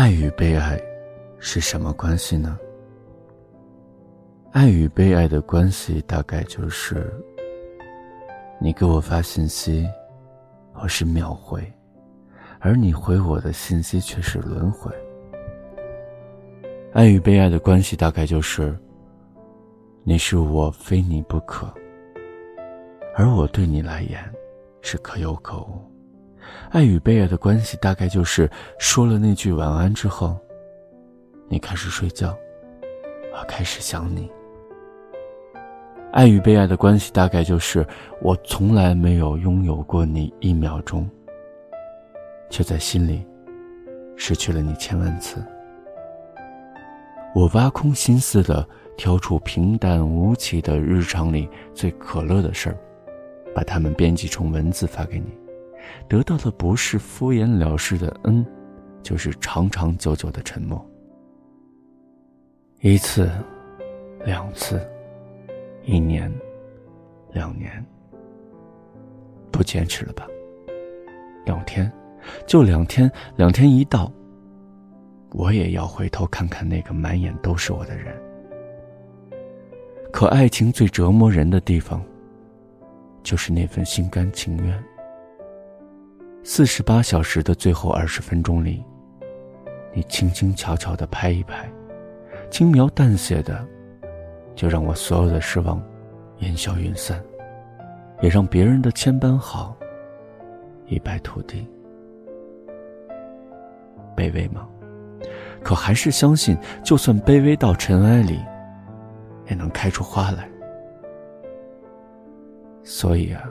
爱与被爱是什么关系呢？爱与被爱的关系大概就是：你给我发信息，我是秒回，而你回我的信息却是轮回。爱与被爱的关系大概就是：你是我非你不可，而我对你来言是可有可无。爱与被爱的关系，大概就是说了那句晚安之后，你开始睡觉，我开始想你。爱与被爱的关系，大概就是我从来没有拥有过你一秒钟，却在心里失去了你千万次。我挖空心思的挑出平淡无奇的日常里最可乐的事儿，把它们编辑成文字发给你。得到的不是敷衍了事的恩，就是长长久久的沉默。一次，两次，一年，两年，不坚持了吧？两天，就两天，两天一到，我也要回头看看那个满眼都是我的人。可爱情最折磨人的地方，就是那份心甘情愿。四十八小时的最后二十分钟里，你轻轻巧巧的拍一拍，轻描淡写的，就让我所有的失望烟消云散，也让别人的千般好一败涂地。卑微吗？可还是相信，就算卑微到尘埃里，也能开出花来。所以啊，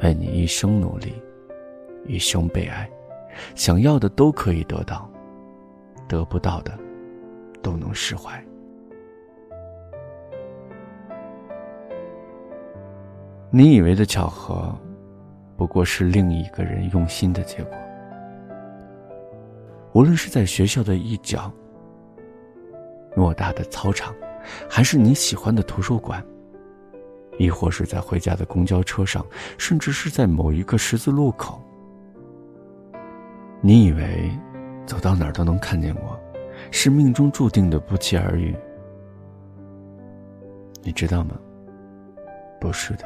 愿你一生努力。一生被爱，想要的都可以得到，得不到的都能释怀。你以为的巧合，不过是另一个人用心的结果。无论是在学校的一角、偌大的操场，还是你喜欢的图书馆，亦或是在回家的公交车上，甚至是在某一个十字路口。你以为走到哪儿都能看见我，是命中注定的不期而遇。你知道吗？不是的。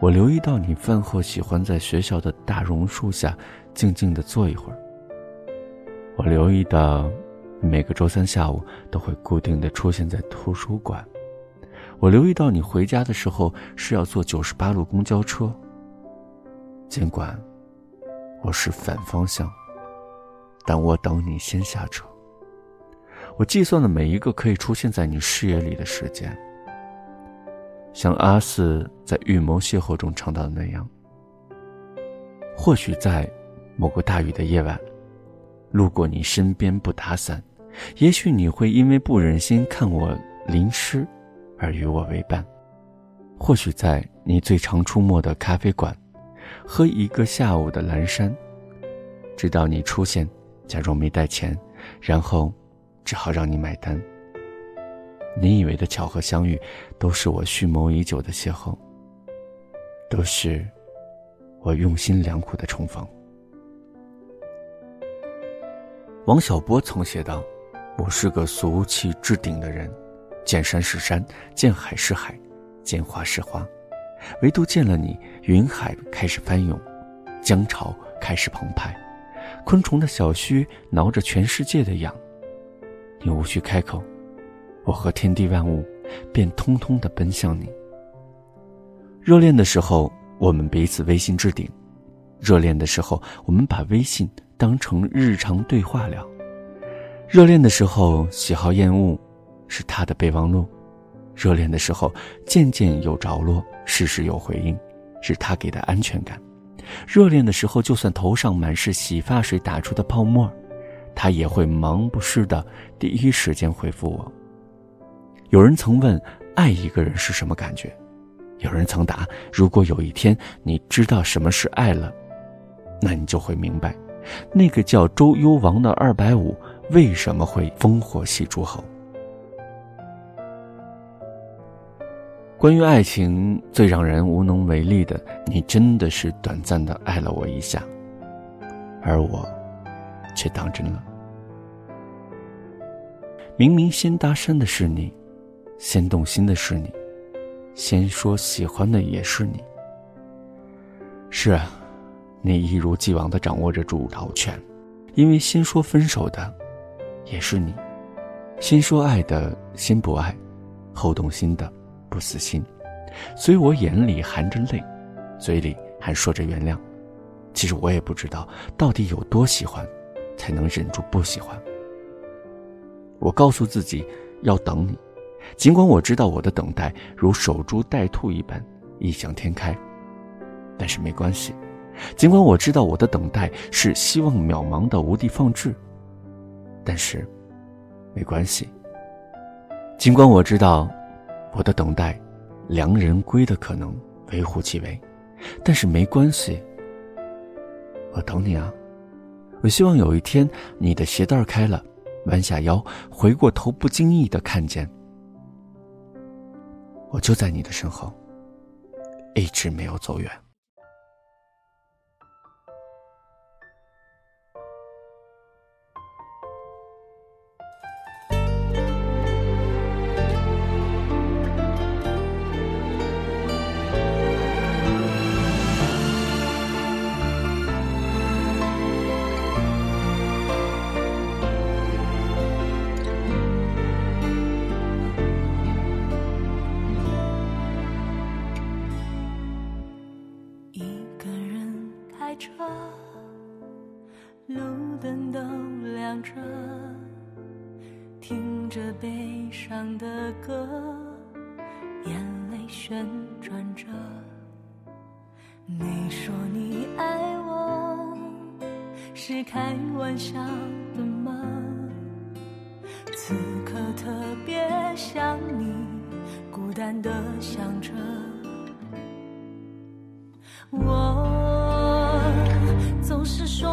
我留意到你饭后喜欢在学校的大榕树下静静的坐一会儿。我留意到每个周三下午都会固定的出现在图书馆。我留意到你回家的时候是要坐九十八路公交车。尽管。我是反方向，但我等你先下车。我计算了每一个可以出现在你视野里的时间，像阿四在《预谋邂逅》中唱到的那样。或许在某个大雨的夜晚，路过你身边不打伞，也许你会因为不忍心看我淋湿，而与我为伴。或许在你最常出没的咖啡馆。喝一个下午的蓝山，直到你出现，假装没带钱，然后只好让你买单。你以为的巧合相遇，都是我蓄谋已久的邂逅，都是我用心良苦的重逢。王小波曾写道：“我是个俗气至顶的人，见山是山，见海是海，见花是花。”唯独见了你，云海开始翻涌，江潮开始澎湃，昆虫的小须挠着全世界的痒。你无需开口，我和天地万物便通通的奔向你。热恋的时候，我们彼此微信置顶；热恋的时候，我们把微信当成日常对话聊；热恋的时候，喜好厌恶是他的备忘录。热恋的时候，渐渐有着落，事事有回应，是他给的安全感。热恋的时候，就算头上满是洗发水打出的泡沫，他也会忙不释的第一时间回复我。有人曾问，爱一个人是什么感觉？有人曾答，如果有一天你知道什么是爱了，那你就会明白，那个叫周幽王的二百五为什么会烽火戏诸侯。关于爱情，最让人无能为力的，你真的是短暂的爱了我一下，而我，却当真了。明明先搭讪的是你，先动心的是你，先说喜欢的也是你。是啊，你一如既往的掌握着主导权，因为先说分手的也是你，先说爱的先不爱，后动心的不死心，所以我眼里含着泪，嘴里还说着原谅。其实我也不知道到底有多喜欢，才能忍住不喜欢。我告诉自己要等你，尽管我知道我的等待如守株待兔一般异想天开，但是没关系。尽管我知道我的等待是希望渺茫的无地放矢，但是没关系。尽管我知道我的等待良人归的可能微乎其微，但是没关系。我等你啊！我希望有一天你的鞋带开了，弯下腰，回过头，不经意的看见，我就在你的身后，一直没有走远。着，听着悲伤的歌，眼泪旋转着。你说你爱我，是开玩笑的吗？此刻特别想你，孤单的想着我。总是说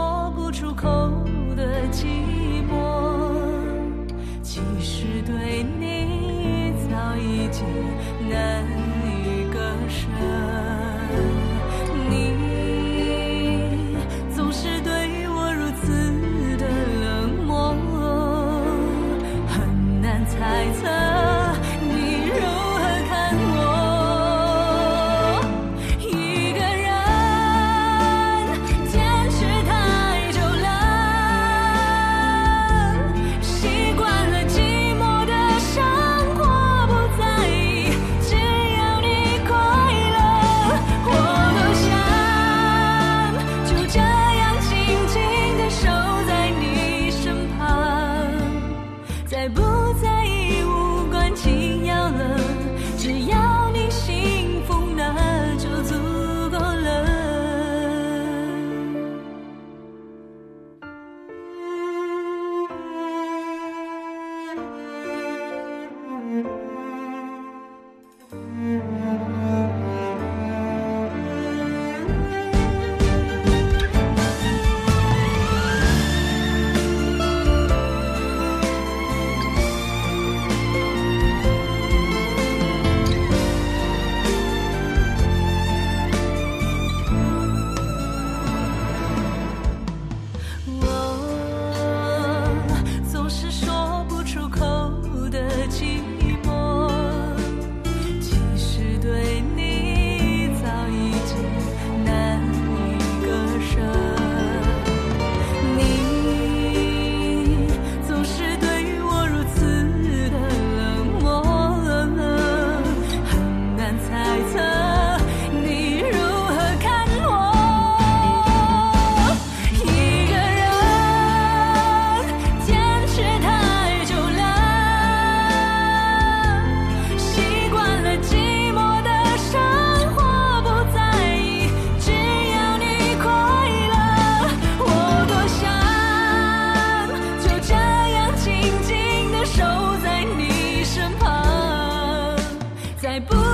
I.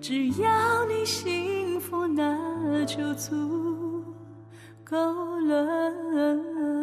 只要你幸福，那就足够了。